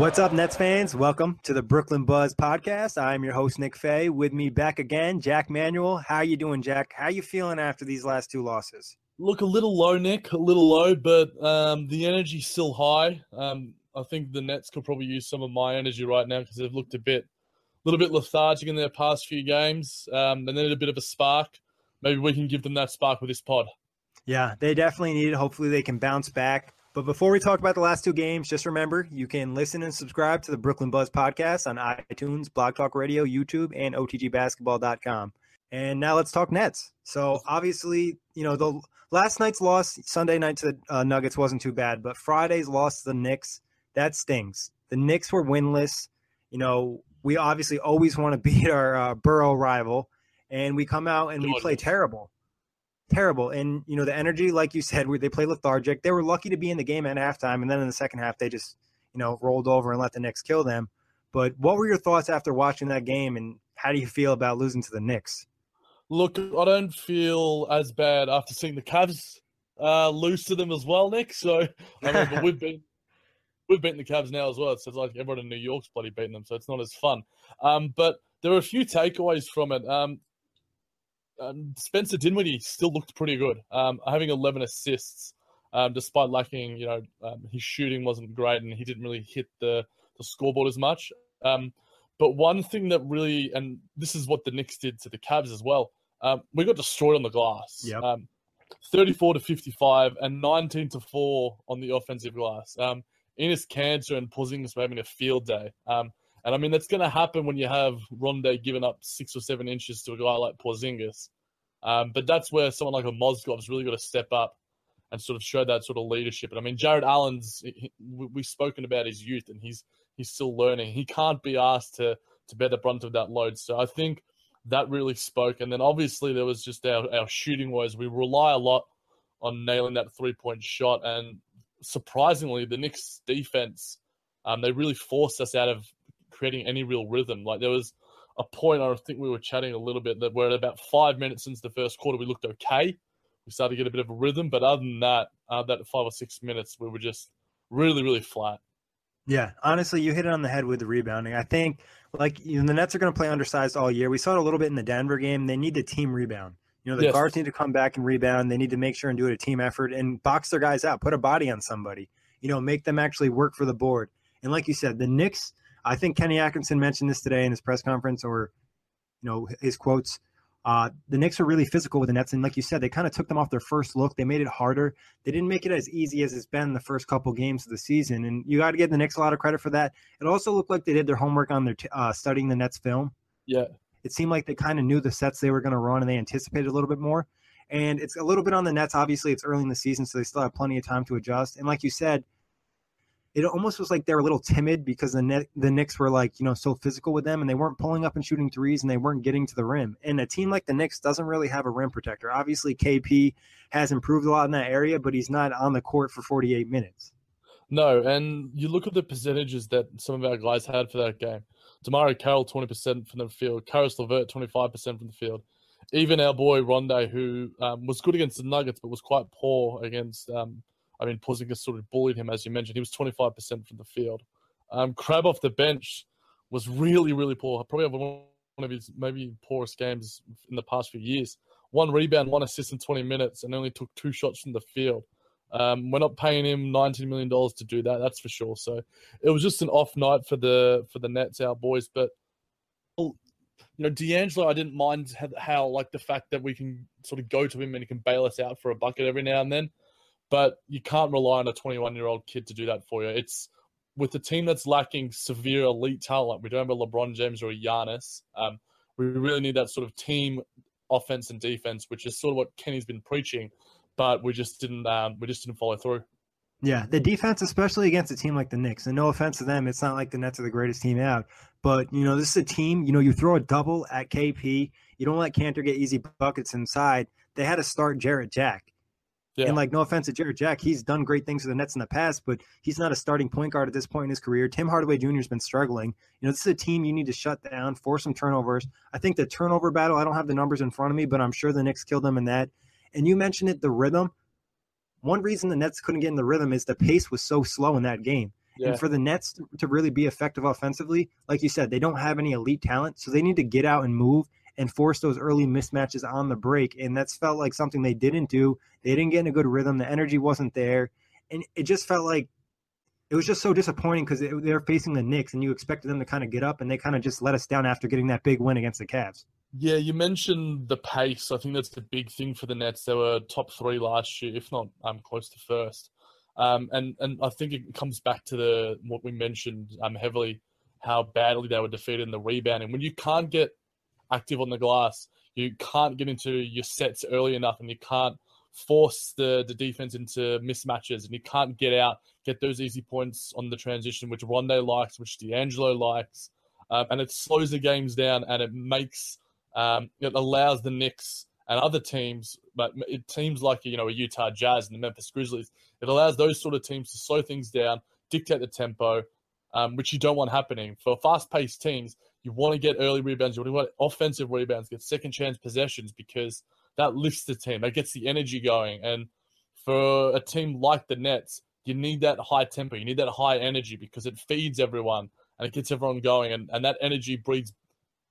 What's up, Nets fans? Welcome to the Brooklyn Buzz podcast. I'm your host, Nick Fay. With me back again, Jack Manuel. How you doing, Jack? How you feeling after these last two losses? Look a little low, Nick. A little low, but um, the energy's still high. Um, I think the Nets could probably use some of my energy right now because they've looked a bit, a little bit lethargic in their past few games. Um, they need a bit of a spark. Maybe we can give them that spark with this pod. Yeah, they definitely need it. Hopefully, they can bounce back. But before we talk about the last two games, just remember you can listen and subscribe to the Brooklyn Buzz podcast on iTunes, Blog Talk Radio, YouTube, and OTGBasketball.com. And now let's talk Nets. So obviously, you know, the last night's loss, Sunday night to the uh, Nuggets wasn't too bad, but Friday's loss to the Knicks, that stings. The Knicks were winless. You know, we obviously always want to beat our uh, borough rival, and we come out and we play terrible terrible. And you know, the energy, like you said, where they play lethargic. They were lucky to be in the game at halftime, and then in the second half, they just you know rolled over and let the Knicks kill them. But what were your thoughts after watching that game, and how do you feel about losing to the Knicks? Look, I don't feel as bad after seeing the Cavs uh, lose to them as well, Nick. So I mean, but we've been we've beaten the Cavs now as well. So it's like everyone in New York's bloody beating them, so it's not as fun. Um, but there are a few takeaways from it. Um, um, Spencer Dinwiddie still looked pretty good, um, having 11 assists, um, despite lacking, you know, um, his shooting wasn't great and he didn't really hit the, the scoreboard as much. Um, but one thing that really, and this is what the Knicks did to the Cavs as well, um, we got destroyed on the glass. Yep. 34 to 55 and 19 to 4 on the offensive glass. Um, Enes Kanter and Porzingis were having a field day. Um, and I mean, that's going to happen when you have Rondae giving up six or seven inches to a guy like Porzingis. Um, but that's where someone like a Mozgov's really got to step up and sort of show that sort of leadership. And I mean, Jarrett Allen's, he, we've spoken about his youth and he's he's still learning. He can't be asked to to bear the brunt of that load. So I think that really spoke. And then obviously there was just our, our shooting woes. We rely a lot on nailing that three point shot. And surprisingly, the Knicks defense, um, they really forced us out of creating any real rhythm. Like there was a point I think we were chatting a little bit that we're at about five minutes since the first quarter, we looked okay. We started to get a bit of a rhythm, but other than that, uh, that five or six minutes, we were just really, really flat. Yeah, honestly, you hit it on the head with the rebounding. I think like you know, the Nets are going to play undersized all year. We saw it a little bit in the Denver game. They need the team rebound. You know, the Yes. guards need to come back and rebound. They need to make sure and do it a team effort and box their guys out, put a body on somebody. You know, make them actually work for the board. And like you said, the Knicks. I think Kenny Atkinson mentioned this today in his press conference, or you know, his quotes. Uh, the Knicks are really physical with the Nets, and like you said, they kind of took them off their first look. They made it harder. They didn't make it as easy as it's been the first couple games of the season, and you got to give the Knicks a lot of credit for that. It also looked like they did their homework on their t- uh, studying the Nets film. Yeah. It seemed like they kind of knew the sets they were going to run, and they anticipated a little bit more. And it's a little bit on the Nets. Obviously, it's early in the season, so they still have plenty of time to adjust. And like you said, it almost was like they were a little timid because the net, the Knicks were like you know so physical with them, and they weren't pulling up and shooting threes, and they weren't getting to the rim. And a team like the Knicks doesn't really have a rim protector. Obviously, KP has improved a lot in that area, but he's not on the court for 48 minutes. No, and you look at the percentages that some of our guys had for that game. DeMarre Carroll, 20% from the field. Caris LeVert, 25% from the field. Even our boy Rondae, who um, was good against the Nuggets, but was quite poor against um, I mean, Porzingis sort of bullied him, as you mentioned. He was 25% from the field. Um, Crabbe off the bench was really, really poor. Probably one of his maybe poorest games in the past few years. One rebound, one assist in 20 minutes, and only took two shots from the field. Um, we're not paying him 19 million dollars to do that. That's for sure. So it was just an off night for the for the Nets, our boys. But you know, D'Angelo, I didn't mind how like the fact that we can sort of go to him and he can bail us out for a bucket every now and then but you can't rely on a 21 year old kid to do that for you. It's with a team that's lacking severe elite talent. We don't have a LeBron James or a Giannis. Um, we really need that sort of team offense and defense, which is sort of what Kenny's been preaching, but we just didn't um, we just didn't follow through. Yeah, the defense, especially against a team like the Knicks, and no offense to them, it's not like the Nets are the greatest team out, but you know this is a team. You know, you throw a double at KP, you don't let Kanter get easy buckets inside. They had to start Jarrett Jack. Yeah. And like, no offense to Jarrett Jack, he's done great things for the Nets in the past, but he's not a starting point guard at this point in his career. Tim Hardaway Jr. has been struggling. You know, this is a team you need to shut down, force some turnovers. I think the turnover battle, I don't have the numbers in front of me, but I'm sure the Knicks killed them in that. And you mentioned it, the rhythm. One reason the Nets couldn't get in the rhythm is the pace was so slow in that game. Yeah. And for the Nets to really be effective offensively, like you said, they don't have any elite talent, so they need to get out and move and force those early mismatches on the break. And that's felt like something they didn't do. They didn't get in a good rhythm. The energy wasn't there. And it just felt like it was just so disappointing because they're facing the Knicks and you expected them to kind of get up and they kind of just let us down after getting that big win against the Cavs. Yeah, you mentioned the pace. I think that's the big thing for the Nets. They were top three last year, if not um, close to first. Um, and and I think it comes back to the what we mentioned um, heavily, how badly they were defeated in the rebounding. When you can't get active on the glass. You can't get into your sets early enough, and you can't force the, the defense into mismatches, and you can't get out, get those easy points on the transition, which Rondae likes, which D'Angelo likes, um, and it slows the games down, and it makes um, it allows the Knicks and other teams, but it teams like you know a Utah Jazz and the Memphis Grizzlies, it allows those sort of teams to slow things down, dictate the tempo, um, which you don't want happening for fast-paced teams. You want to get early rebounds. You want offensive rebounds, get second chance possessions because that lifts the team. That gets the energy going. And for a team like the Nets, you need that high tempo. You need that high energy because it feeds everyone and it gets everyone going. And, and that energy breeds,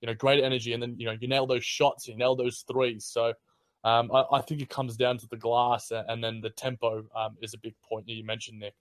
you know, great energy. And then, you know, you nail those shots, you nail those threes. So um, I, I, think it comes down to the glass and then the tempo um, is a big point that you mentioned, Nick.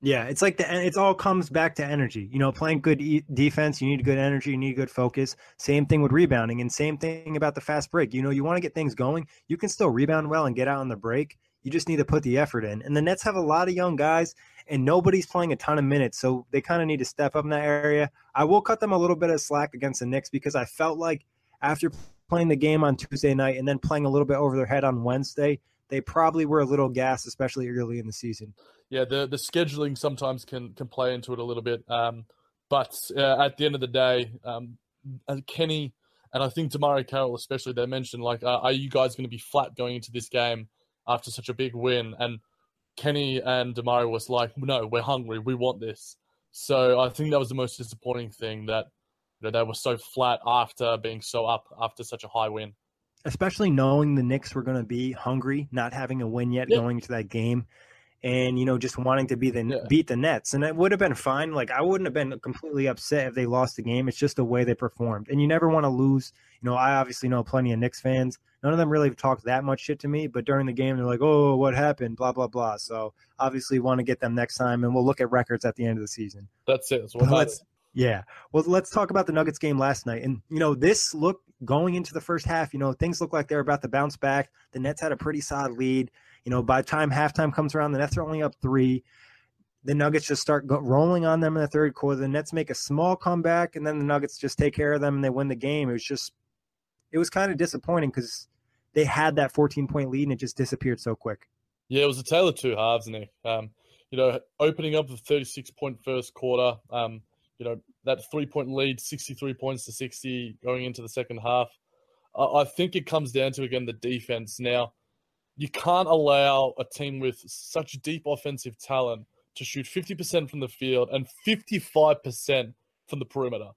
Yeah, it's like the it's all comes back to energy. You know, playing good e- defense, you need good energy, you need good focus. Same thing with rebounding, and same thing about the fast break. You know, you want to get things going, you can still rebound well and get out on the break. You just need to put the effort in. And the Nets have a lot of young guys, and nobody's playing a ton of minutes, so they kind of need to step up in that area. I will cut them a little bit of slack against the Knicks because I felt like after playing the game on Tuesday night and then playing a little bit over their head on Wednesday, they probably were a little gassed, especially early in the season yeah, the the scheduling sometimes can can play into it a little bit. Um, but uh, at the end of the day, um, Kenny and I think DeMarre Carroll especially, they mentioned like, uh, are you guys going to be flat going into this game after such a big win? And Kenny and DeMarre was like, no, we're hungry, we want this. So I think that was the most disappointing thing that you know, they were so flat after being so up after such a high win. Especially knowing the Knicks were going to be hungry, not having a win yet, yep. going into that game and you know just wanting to be the yeah. beat the Nets, and it would have been fine. Like I wouldn't have been completely upset if they lost the game. It's just the way they performed, and you never want to lose. You know, I obviously know plenty of Knicks fans. None of them really talked that much shit to me, but during the game they're like, "Oh, what happened?" Blah blah blah. So obviously want to get them next time, and we'll look at records at the end of the season. That's it. That's let's, it. Yeah. Well, let's talk about the Nuggets game last night. And, you know, this look going into the first half, you know, things look like they're about to bounce back. The Nets had a pretty solid lead. You know, by the time halftime comes around, the Nets are only up three. The Nuggets just start go- rolling on them in the third quarter. The Nets make a small comeback, and then the Nuggets just take care of them and they win the game. It was just, it was kind of disappointing because they had that 14 point lead and it just disappeared so quick. Yeah, it was a tale of two halves, Nick. Um, you know, opening up the 36 point first quarter, um, you know, that three point lead, 63 points to 60 going into the second half. I, I think it comes down to, again, the defense. Now, you can't allow a team with such deep offensive talent to shoot 50% from the field and 55% from the perimeter.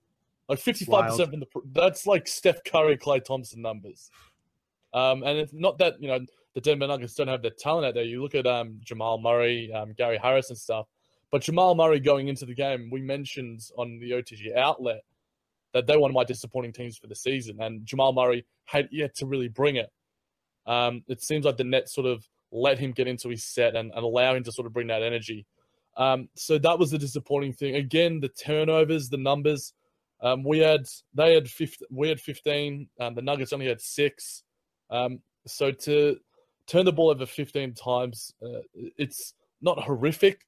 Like 55% Wild. from the that's like Steph Curry, Klay Thompson numbers. Um, and it's not that, you know, the Denver Nuggets don't have the talent out there. You look at um, Jamal Murray, um, Gary Harris, and stuff. But Jamal Murray going into the game, we mentioned on the OTG outlet that they were one of my disappointing teams for the season, and Jamal Murray had yet to really bring it. Um, it seems like the Nets sort of let him get into his set and, and allow him to sort of bring that energy. Um, so that was the disappointing thing. Again, the turnovers, the numbers. Um, we had they had 15, we had 15. Um, the Nuggets only had six. Um, so to turn the ball over 15 times, uh, it's not horrific,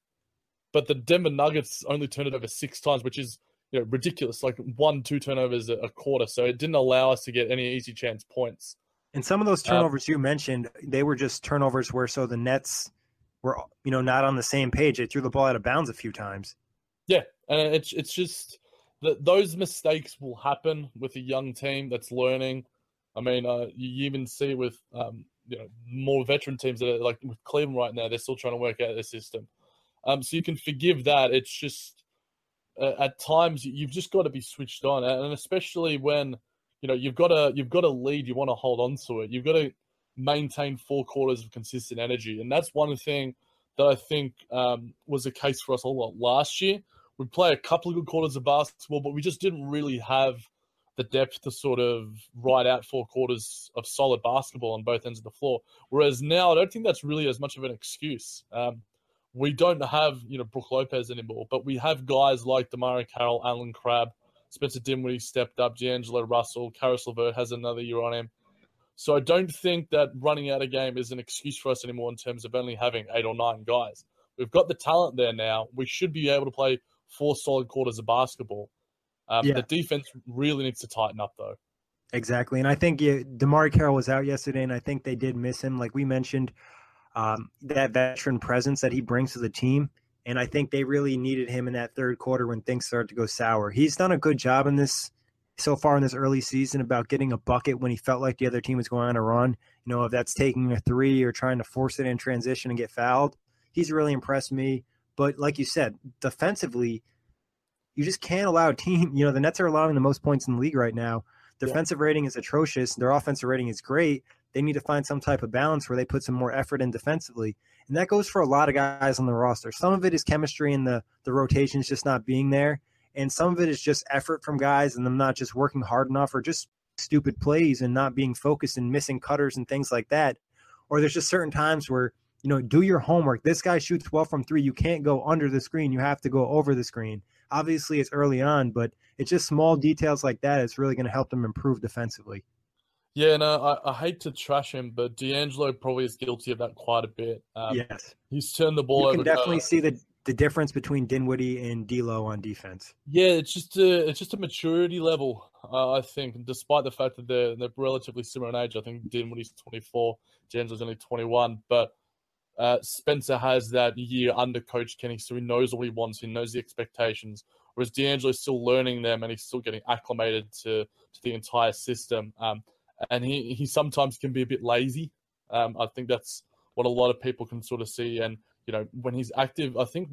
but the Denver Nuggets only turned it over six times, which is you know ridiculous. Like one, two turnovers a quarter. So it didn't allow us to get any easy chance points. And some of those um, turnovers um, you mentioned, they were just turnovers where so the Nets were you know not on the same page. They threw the ball out of bounds a few times. Yeah, and it's it's just that those mistakes will happen with a young team that's learning. I mean, uh, you even see with um, you know more veteran teams that are like with Cleveland right now, they're still trying to work out their system. Um, so you can forgive that. It's just uh, at times you've just got to be switched on, and especially when you know you've got to you've got a lead, you want to hold on to it. You've got to maintain four quarters of consistent energy, and that's one thing that I think um, was the case for us a lot last year. We play a couple of good quarters of basketball, but we just didn't really have the depth to sort of ride out four quarters of solid basketball on both ends of the floor. Whereas now, I don't think that's really as much of an excuse. Um, we don't have, you know, Brook Lopez anymore, but we have guys like DeMarre Carroll, Allen Crabbe, Spencer Dinwiddie stepped up, D'Angelo Russell, Caris LeVert has another year on him. So I don't think that running out a game is an excuse for us anymore in terms of only having eight or nine guys. We've got the talent there now. We should be able to play four solid quarters of basketball. Um, yeah. The defense really needs to tighten up, though. Exactly, and I think yeah, DeMarre Carroll was out yesterday, and I think they did miss him. Like we mentioned, um, that veteran presence that he brings to the team, and I think they really needed him in that third quarter when things started to go sour. He's done a good job in this so far in this early season about getting a bucket when he felt like the other team was going on a run. You know, if that's taking a three or trying to force it in transition and get fouled, he's really impressed me. But like you said, defensively, you just can't allow a team. You know, the Nets are allowing the most points in the league right now. Defensive yeah. rating is atrocious. Their offensive rating is great. They need to find some type of balance where they put some more effort in defensively. And that goes for a lot of guys on the roster. Some of it is chemistry and the, the rotations just not being there. And some of it is just effort from guys and them not just working hard enough or just stupid plays and not being focused and missing cutters and things like that. Or there's just certain times where, you know, do your homework. This guy shoots well from three. You can't go under the screen. You have to go over the screen. Obviously, it's early on, but it's just small details like that. It's really going to help them improve defensively. Yeah, no, I, I, hate to trash him, but D'Angelo probably is guilty of that quite a bit. Um, yes, he's turned the ball. You can definitely see the the difference between Dinwiddie and D'Lo on defense. Yeah, it's just a it's just a maturity level. Uh, I think, despite the fact that they're they're relatively similar in age. I think Dinwiddie's twenty four, D'Angelo's only twenty one, but uh, Spencer has that year under Coach Kenny, so he knows what he wants. He knows the expectations. Whereas D'Angelo's still learning them, and he's still getting acclimated to, to the entire system. Um, and he, he sometimes can be a bit lazy. Um, I think that's what a lot of people can sort of see. And you know, when he's active, I think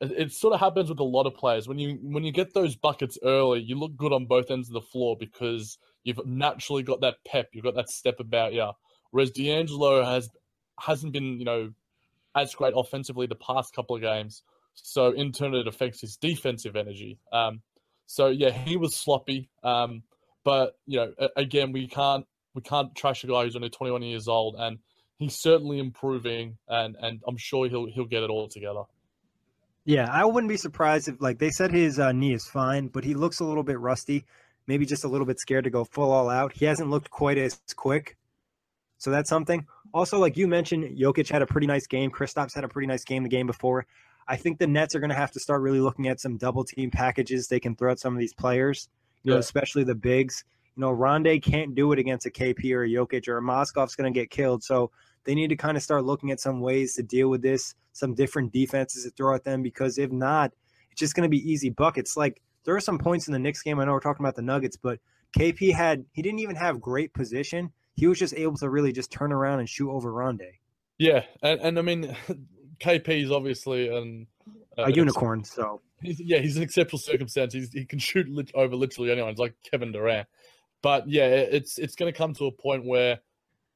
it, it, sort of happens with a lot of players. When you when you get those buckets early, you look good on both ends of the floor because you've naturally got that pep, you've got that step about you. Whereas D'Angelo has hasn't been, you know, as great offensively the past couple of games. So in turn, it affects his defensive energy. Um, so yeah, he was sloppy. Um, but you know, again, we can't we can't trash a guy who's only 21 years old, and he's certainly improving, and and I'm sure he'll he'll get it all together. Yeah, I wouldn't be surprised if like they said his uh, knee is fine, but he looks a little bit rusty, maybe just a little bit scared to go full all out. He hasn't looked quite as quick, so that's something. Also, like you mentioned, Jokic had a pretty nice game. Kristaps had a pretty nice game the game before. I think the Nets are going to have to start really looking at some double team packages they can throw at some of these players, you yeah. know, especially the bigs. You know, Rondae can't do it against a KP or a Jokic or a Mozgov's going to get killed. So they need to kind of start looking at some ways to deal with this, some different defenses to throw at them, because if not, it's just going to be easy buckets. Like there are some points in the Knicks game. I know we're talking about the Nuggets, but KP had he didn't even have great position. He was just able to really just turn around and shoot over Rondae. Yeah, and, and I mean, KP is obviously an, a, a unicorn. So he's, yeah, he's an exceptional circumstance. He's, he can shoot lit- over literally anyone. It's like Kevin Durant. But yeah, it's it's going to come to a point where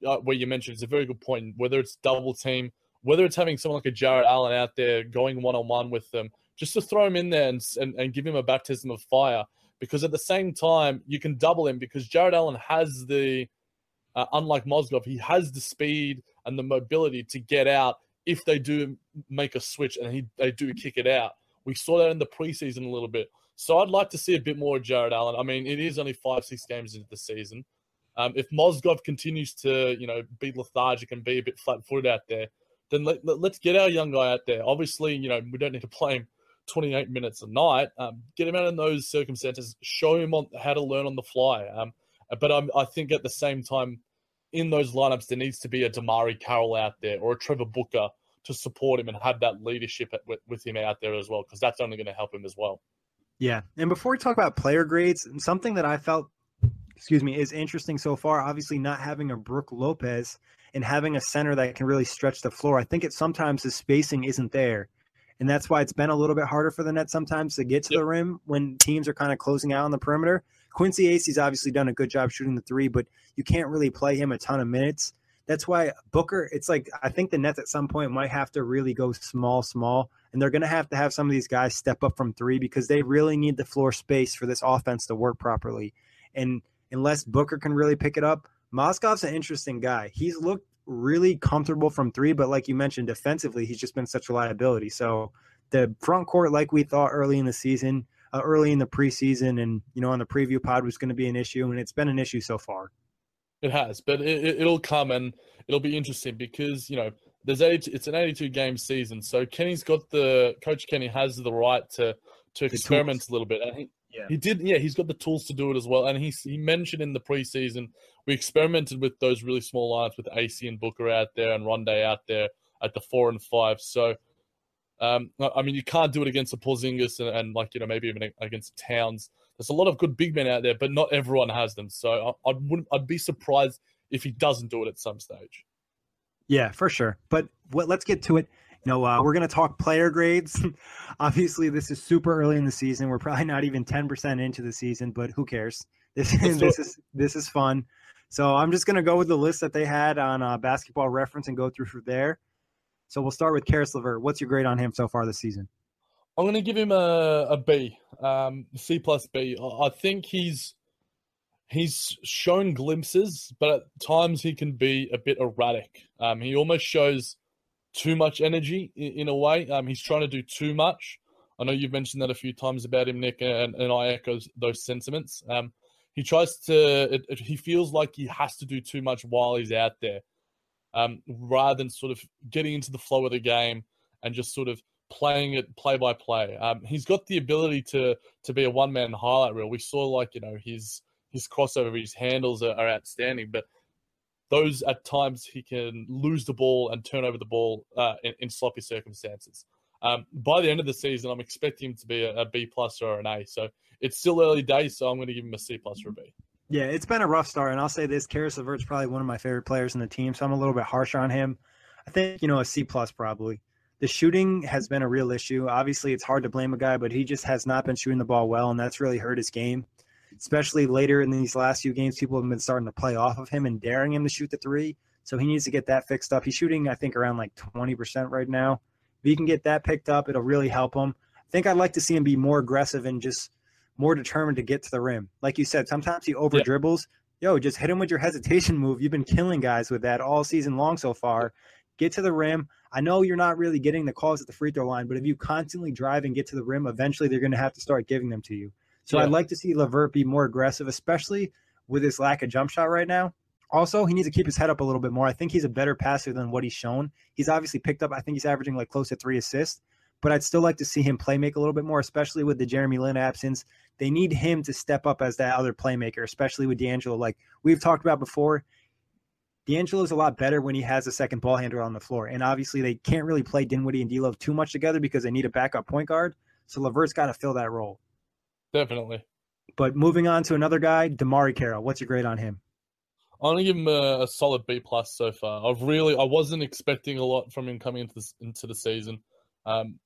uh, where you mentioned it's a very good point. Whether it's double team, whether it's having someone like a Jarrett Allen out there going one on one with them, just to throw him in there and, and, and give him a baptism of fire. Because at the same time, you can double him because Jarrett Allen has the, uh, unlike Mozgov, he has the speed and the mobility to get out if they do make a switch and he, they do kick it out. We saw that in the preseason a little bit. So I'd like to see a bit more of Jarrett Allen. I mean, it is only five, six games into the season. Um, if Mozgov continues to, you know, be lethargic and be a bit flat-footed out there, then let, let, us get our young guy out there. Obviously, you know, we don't need to play him 28 minutes a night. Um, get him out in those circumstances. Show him on how to learn on the fly. Um, but I'm, I think at the same time, in those lineups, there needs to be a DeMarre Carroll out there or a Trevor Booker to support him and have that leadership at, with, with him out there as well, because that's only going to help him as well. Yeah. And before we talk about player grades, something that I felt, excuse me, is interesting so far, obviously not having a Brook Lopez and having a center that can really stretch the floor. I think it sometimes the spacing isn't there. And that's why it's been a little bit harder for the Nets sometimes to get to yep. the rim when teams are kind of closing out on the perimeter. Quincy Acy's obviously done a good job shooting the three, but you can't really play him a ton of minutes. That's why Booker, it's like I think the Nets at some point might have to really go small, small, and they're going to have to have some of these guys step up from three because they really need the floor space for this offense to work properly. And unless Booker can really pick it up, Mozgov's an interesting guy. He's looked really comfortable from three, but like you mentioned, defensively, he's just been such a liability. So the front court, like we thought early in the season, uh, early in the preseason, and you know on the preview pod was going to be an issue, and it's been an issue so far. It has, but it, will come and it'll be interesting because you know there's 80, it's an 82 game season, so Kenny's got the coach Kenny has the right to to experiment a little bit, and he yeah. he did yeah he's got the tools to do it as well, and he he mentioned in the preseason we experimented with those really small lines with Acy and Booker out there and Rondae out there at the four and five, so. Um, I mean, you can't do it against a Porzingis and, and like you know maybe even against Towns there's a lot of good big men out there, but not everyone has them. So I, I wouldn't. I'd be surprised if he doesn't do it at some stage. Yeah, for sure. But what, let's get to it. You know, uh, we're going to talk player grades. Obviously, this is super early in the season. We're probably not even 10% into the season, but who cares? This, this is this is fun. So I'm just going to go with the list that they had on uh, Basketball Reference and go through from there. So we'll start with Caris LeVert. What's your grade on him so far this season? I'm going to give him a, a B, um, C plus B. I think he's he's shown glimpses, but at times he can be a bit erratic. Um, he almost shows too much energy in, in a way. Um, he's trying to do too much. I know you've mentioned that a few times about him, Nick, and, and I echo those sentiments. Um, he tries to, it, it, he feels like he has to do too much while he's out there, um, rather than sort of getting into the flow of the game and just sort of playing it play by play. Um, he's got the ability to to be a one man highlight reel. We saw like you know his his crossover, his handles are, are, outstanding, but those at times he can lose the ball and turn over the ball uh, in, in, sloppy circumstances. Um, by the end of the season, I'm expecting him to be a, a B plus or an A. So it's still early days, so I'm going to give him a C plus or a B. Yeah, it's been a rough start, and I'll say this: Caris LeVert's probably one of my favorite players in the team, so I'm a little bit harsher on him. I think you know a C plus probably the shooting has been a real issue. Obviously, it's hard to blame a guy, but he just has not been shooting the ball well, and that's really hurt his game. Especially later in these last few games, people have been starting to play off of him and daring him to shoot the three. So he needs to get that fixed up. He's shooting, I think, around like 20% right now. If he can get that picked up, it'll really help him. I think I'd like to see him be more aggressive and just more determined to get to the rim. Like you said, sometimes he over dribbles. Yo, just hit him with your hesitation move. You've been killing guys with that all season long so far. Get to the rim. I know you're not really getting the calls at the free throw line, but if you constantly drive and get to the rim, eventually they're going to have to start giving them to you. So yeah. I'd like to see LeVert be more aggressive, especially with his lack of jump shot right now. Also, he needs to keep his head up a little bit more. I think he's a better passer than what he's shown. He's obviously picked up, I think he's averaging like close to three assists, but I'd still like to see him play make a little bit more, especially with the Jeremy Lin absence. They need him to step up as that other playmaker, especially with D'Angelo. Like we've talked about before, D'Angelo's a lot better when he has a second ball handler on the floor. And obviously, they can't really play Dinwiddie and D'Lo too much together because they need a backup point guard. So LeVert's got to fill that role. Definitely. But moving on to another guy, DeMarre Carroll. What's your grade on him? I'm gonna give him a, a, solid B plus so far. I've really I wasn't expecting a lot from him coming into this into the season. Um,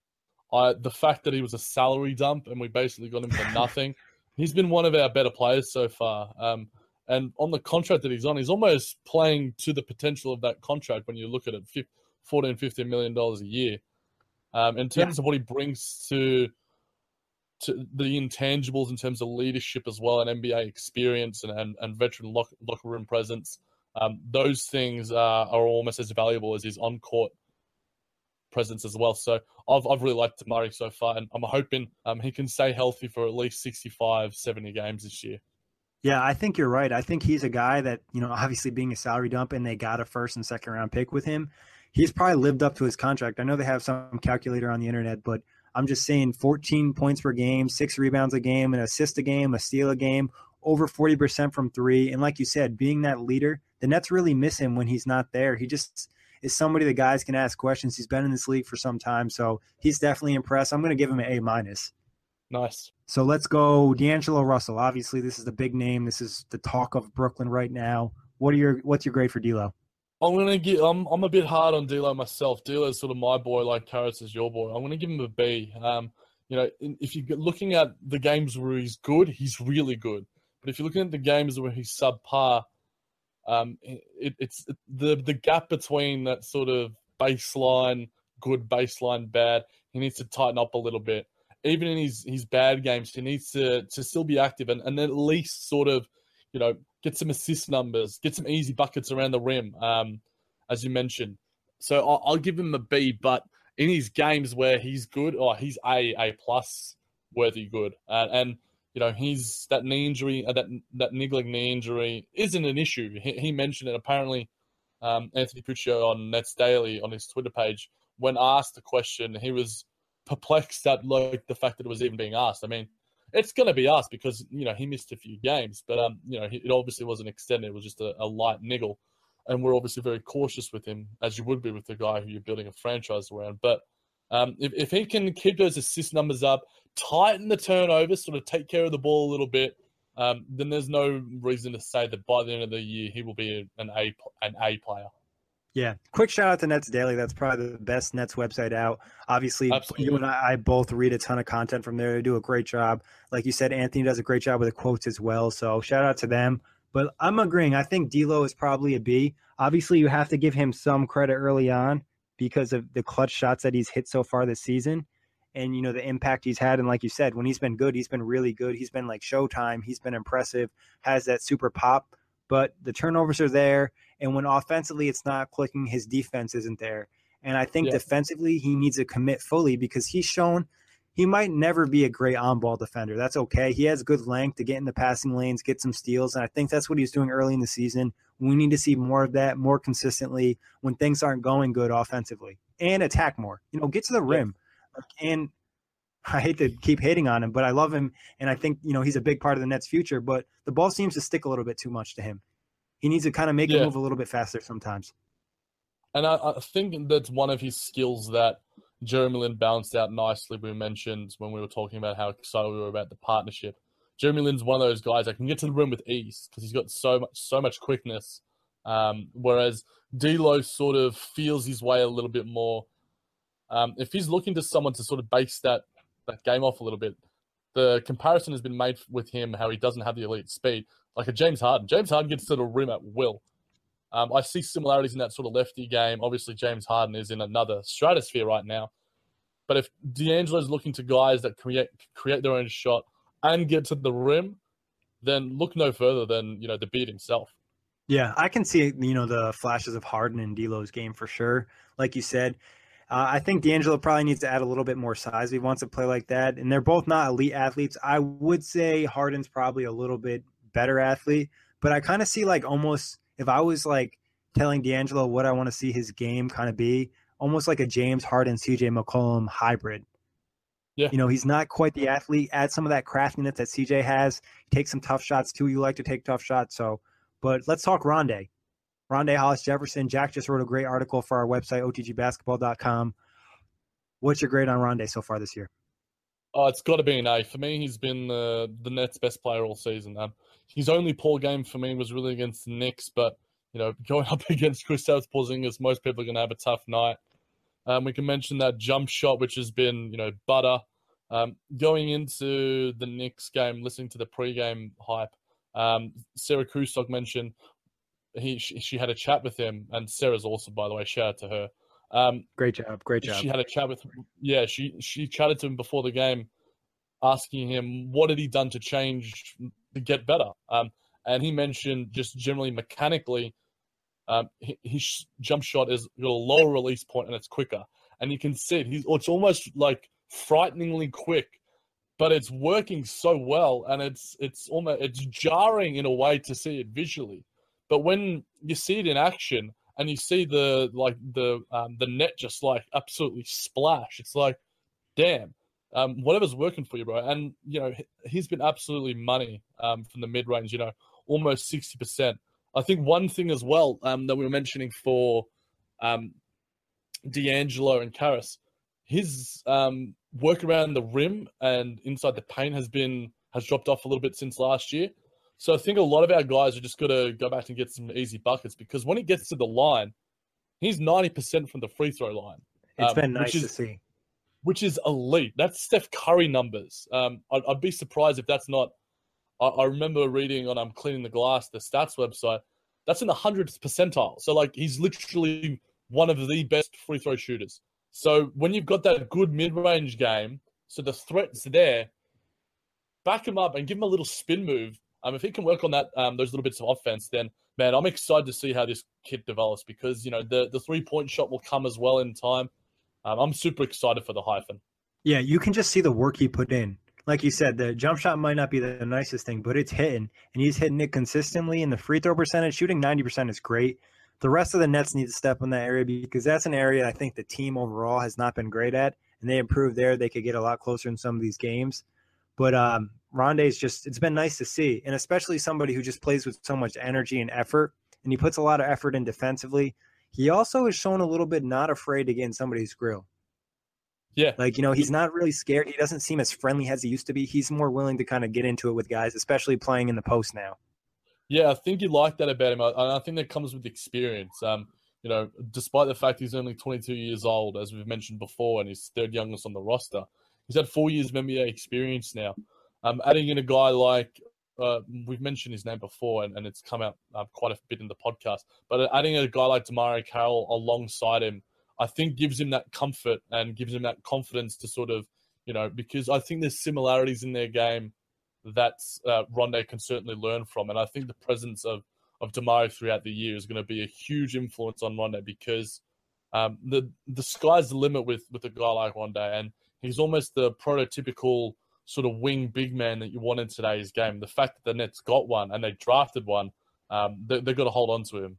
I the fact that he was a salary dump and we basically got him for nothing. he's been one of our better players so far. Um, and on the contract that he's on, he's almost playing to the potential of that contract when you look at it 14, 15 million dollars a year. Um, in terms yeah. of what he brings to to the intangibles in terms of leadership as well and NBA experience and, and, and veteran lock, locker room presence, um, those things are, are almost as valuable as his on court presence as well. So I've, I've really liked Murray so far, and I'm hoping um, he can stay healthy for at least 65, 70 games this year. Yeah, I think you're right. I think he's a guy that, you know, obviously being a salary dump and they got a first and second round pick with him, he's probably lived up to his contract. I know they have some calculator on the internet, but I'm just saying 14 points per game, six rebounds a game, an assist a game, a steal a game, over 40% from three. And like you said, being that leader, the Nets really miss him when he's not there. He just is somebody the guys can ask questions. He's been in this league for some time, so he's definitely impressed. I'm going to give him an A minus. Nice. So let's go D'Angelo Russell. Obviously, this is the big name. This is the talk of Brooklyn right now. What are your what's your grade for D'Lo? I'm gonna give. I'm I'm a bit hard on D'Lo myself. is sort of my boy, like Caris is your boy. I'm gonna give him a B. Um, you know, if you're looking at the games where he's good, he's really good. But if you're looking at the games where he's subpar, um, it, it's the the gap between that sort of baseline good, baseline bad. He needs to tighten up a little bit even in his his bad games, he needs to to still be active and, and at least sort of, you know, get some assist numbers, get some easy buckets around the rim, um, as you mentioned. So I'll, I'll give him a B, but in his games where he's good, oh, he's A A plus worthy good, uh, and you know he's that knee injury, uh, that that niggling knee injury isn't an issue. He, he mentioned it apparently. Um, Anthony Puccio on Nets Daily on his Twitter page, when asked the question, he was perplexed at like the fact that it was even being asked. I mean, it's going to be asked because you know he missed a few games, but um, you know it obviously wasn't extended; it was just a, a, light niggle, and we're obviously very cautious with him, as you would be with the guy who you're building a franchise around. But um, if if he can keep those assist numbers up, tighten the turnovers, sort of take care of the ball a little bit, um, then there's no reason to say that by the end of the year he will be an A an A player. Yeah. Quick shout out to Nets Daily. That's probably the best Nets website out. Obviously, Absolutely. you and I, I, both read a ton of content from there. They do a great job. Like you said, Anthony does a great job with the quotes as well. So shout out to them. But I'm agreeing. I think D'Lo is probably a B. Obviously, you have to give him some credit early on because of the clutch shots that he's hit so far this season, and you know the impact he's had. And like you said, when he's been good, he's been really good. He's been like Showtime. He's been impressive. Has that super pop. But the turnovers are there and when offensively it's not clicking, his defense isn't there. And I think yeah. defensively he needs to commit fully because he's shown he might never be a great on ball defender. That's okay. He has good length to get in the passing lanes, get some steals. And I think that's what he's doing early in the season. We need to see more of that more consistently when things aren't going good offensively and attack more. You know, get to the rim. And I hate to keep hating on him, but I love him. And I think, you know, he's a big part of the Nets future, but the ball seems to stick a little bit too much to him. He needs to kind of make yeah. it move a little bit faster sometimes. And I, I, think that's one of his skills that Jeremy Lin balanced out nicely. We mentioned when we were talking about how excited we were about the partnership. Jeremy Lin's one of those guys that can get to the rim with ease because he's got so much so much quickness. Um, whereas D'Lo sort of feels his way a little bit more. Um, if he's looking to someone to sort of base that that game off a little bit, the comparison has been made with him how he doesn't have the elite speed like a James Harden. James Harden gets to the rim at will. Um, I see similarities in that sort of lefty game. Obviously, James Harden is in another stratosphere right now. But if D'Angelo is looking to guys that create create their own shot and get to the rim, then look no further than you know the Beard himself. Yeah, I can see you know the flashes of Harden and D'Lo's game for sure. Like you said, uh, I think D'Angelo probably needs to add a little bit more size. He wants to play like that, and they're both not elite athletes. I would say Harden's probably a little bit better athlete. But I kind of see like almost if I was like telling D'Angelo what I want to see his game kind of be, almost like a James Harden, CJ McCollum hybrid. Yeah. You know, he's not quite the athlete. Add some of that craftiness that CJ has. Take some tough shots too. You like to take tough shots. So, but let's talk Rondae. Rondae Hollis Jefferson. Jack just wrote a great article for our website, otgbasketball.com. What's your grade on Rondae so far this year? Oh, it's got to be an A. For me, he's been the the Nets' best player all season. Um, his only poor game for me was really against the Knicks, but you know, going up against Kristaps Porzingis, most people are going to have a tough night. Um, we can mention that jump shot, which has been, you know, butter. Um, going into the Knicks game, listening to the pregame hype, um, Sarah Kustok mentioned he she, she, had a chat with him, and Sarah's awesome, by the way. Shout out to her. Um, great job, great job. She had a chat with, yeah, she she chatted to him before the game, asking him what had he done to change to get better. Um, and he mentioned just generally mechanically um, his jump shot is got a lower release point and it's quicker, and you can see it. He's it's almost like frighteningly quick, but it's working so well, and it's it's almost it's jarring in a way to see it visually, but when you see it in action and you see the like the um, the net just like absolutely splash, it's like, damn. Um, whatever's working for you, bro. And you know he's been absolutely money um, from the mid range. You know, almost sixty percent. I think one thing as well um, that we were mentioning for um, D'Angelo and Caris, his um, work around the rim and inside the paint has been has dropped off a little bit since last year. So I think a lot of our guys are just got to go back and get some easy buckets because when he gets to the line, he's ninety percent from the free throw line. It's um, been nice is, to see, which is elite. That's Steph Curry numbers. Um, I'd, I'd be surprised if that's not I, I remember reading on I'm um, cleaning the glass, the stats website. That's in the hundredth percentile. So like he's literally one of the best free throw shooters. So when you've got that good mid range game, so the threat's there, back him up and give him a little spin move. Um, if he can work on that, um, those little bits of offense, then man, I'm excited to see how this kid develops because you know the the three point shot will come as well in time. Um, I'm super excited for the hyphen. Yeah, you can just see the work he put in like you said, the jump shot might not be the nicest thing, but it's hitting, and he's hitting it consistently. And the free throw percentage, shooting ninety percent is great. The rest of the Nets need to step in that area because that's an area I think the team overall has not been great at, and they improved there. They could get a lot closer in some of these games. But um, Rondae's just it's been nice to see, and especially somebody who just plays with so much energy and effort, and he puts a lot of effort in defensively. He also has shown a little bit not afraid to get in somebody's grill. Yeah. Like, you know, he's not really scared. He doesn't seem as friendly as he used to be. He's more willing to kind of get into it with guys, especially playing in the post now. Yeah, I think you like that about him. And I think that comes with experience. Um, you know, despite the fact he's only 22 years old, as we've mentioned before, and he's third youngest on the roster, he's had four years of NBA experience now. Um, adding in a guy like uh, we've mentioned his name before, and, and it's come out uh, quite a bit in the podcast. But adding a guy like DeMarre Carroll alongside him, I think gives him that comfort and gives him that confidence to sort of, you know, because I think there's similarities in their game that uh, Rondae can certainly learn from, and I think the presence of of DeMario throughout the year is going to be a huge influence on Rondae because um, the the sky's the limit with with a guy like Rondae, and he's almost the prototypical sort of wing big man that you want in today's game. The fact that the Nets got one and they drafted one, um, they, they've got to hold on to him.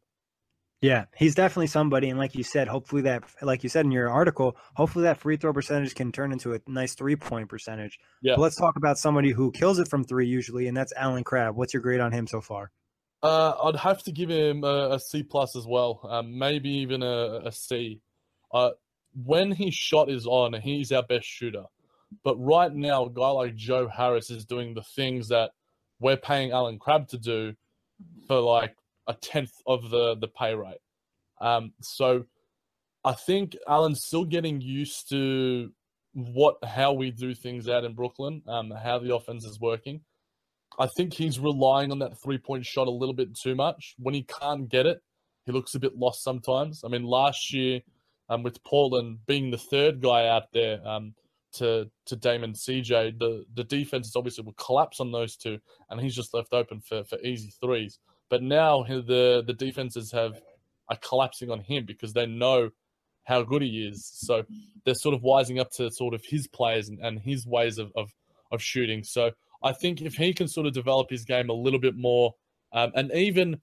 Yeah, he's definitely somebody, and like you said, hopefully that, like you said in your article, hopefully that free throw percentage can turn into a nice three point percentage. Yeah. But let's talk about somebody who kills it from three usually, and that's Allen Crabbe. What's your grade on him so far? Uh, I'd have to give him a, a C plus as well, um, maybe even a, a C. Uh, when his shot is on, he's our best shooter. But right now, a guy like Joe Harris is doing the things that we're paying Allen Crabbe to do for like a tenth of the the pay rate. Um, so I think Allen's still getting used to what how we do things out in Brooklyn, um, how the offense is working. I think he's relying on that three point shot a little bit too much. When he can't get it, he looks a bit lost sometimes. I mean, last year um, with Portland being the third guy out there um, to to Dame and CJ, the the defenses obviously will collapse on those two, and he's just left open for for easy threes. But now the the defenses have are collapsing on him because they know how good he is. So they're sort of wising up to sort of his players and, and his ways of, of, of shooting. So I think if he can sort of develop his game a little bit more, um, and even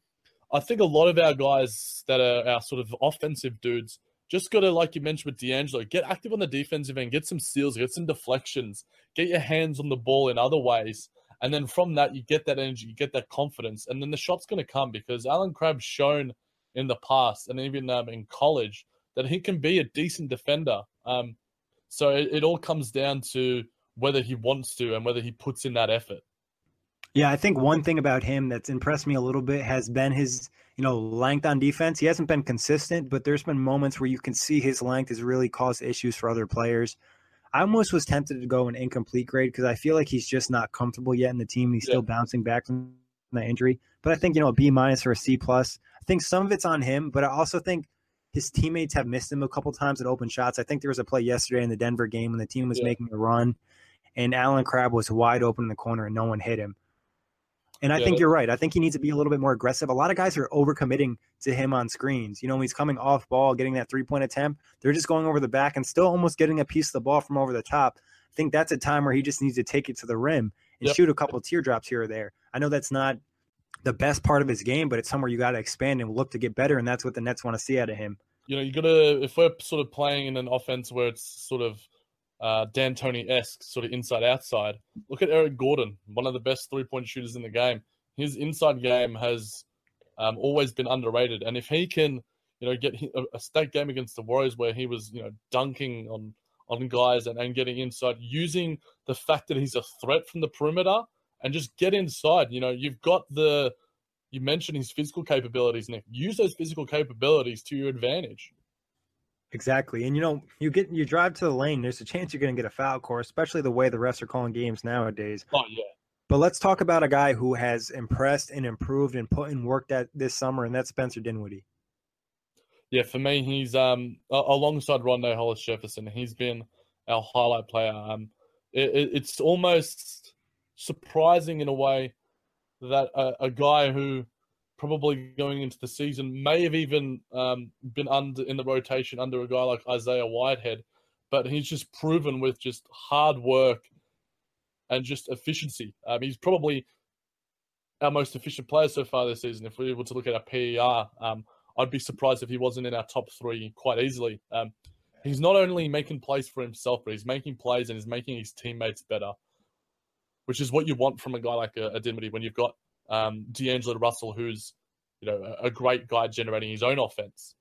I think a lot of our guys that are our sort of offensive dudes just got to, like you mentioned with D'Angelo, get active on the defensive end, get some steals, get some deflections, get your hands on the ball in other ways. And then from that, you get that energy, you get that confidence, and then the shot's going to come because Allen Crabbe's shown in the past and even um, in college that he can be a decent defender. Um, so it, it all comes down to whether he wants to and whether he puts in that effort. Yeah, I think one thing about him that's impressed me a little bit has been his, you know, length on defense. He hasn't been consistent, but there's been moments where you can see his length has really caused issues for other players. I almost was tempted to go an incomplete grade because I feel like he's just not comfortable yet in the team. He's yeah. still bouncing back from that injury. But I think, you know, a B minus or a C plus. I think some of it's on him, but I also think his teammates have missed him a couple times at open shots. I think there was a play yesterday in the Denver game when the team was yeah. making a run and Allen Crabbe was wide open in the corner and no one hit him. And I yeah. think you're right. I think he needs to be a little bit more aggressive. A lot of guys are overcommitting to him on screens. You know, when he's coming off ball, getting that three point attempt, they're just going over the back and still almost getting a piece of the ball from over the top. I think that's a time where he just needs to take it to the rim and yep. shoot a couple teardrops here or there. I know that's not the best part of his game, but it's somewhere you got to expand and look to get better. And that's what the Nets want to see out of him. You know, you got to, if we're sort of playing in an offense where it's sort of uh, D'Antoni esque, sort of inside outside. Look at Eric Gordon, one of the best three point shooters in the game. His inside game has um, always been underrated, and if he can, you know, get a, a game against the Warriors where he was, you know, dunking on on guys and, and getting inside, using the fact that he's a threat from the perimeter and just get inside. You know, you've got the you mentioned his physical capabilities, Nick. Use those physical capabilities to your advantage. Exactly. And you know, you get you drive to the lane, there's a chance you're going to get a foul call, especially the way the refs are calling games nowadays. Oh yeah. But let's talk about a guy who has impressed and improved and put in work that this summer, and that's Spencer Dinwiddie. Yeah, for me, he's um alongside Rondae Hollis Jefferson. He's been our highlight player. Um, it, it's almost surprising in a way that a, a guy who probably going into the season may have even um, been under in the rotation under a guy like Isaiah Whitehead, but he's just proven with just hard work and just efficiency. Um, he's probably our most efficient player so far this season. If we were to look at our PER, um, I'd be surprised if he wasn't in our top three quite easily. Um, he's not only making plays for himself, but he's making plays and he's making his teammates better, which is what you want from a guy like a, a when you've got um, D'Angelo Russell, who's you know a, great guy generating his own offense.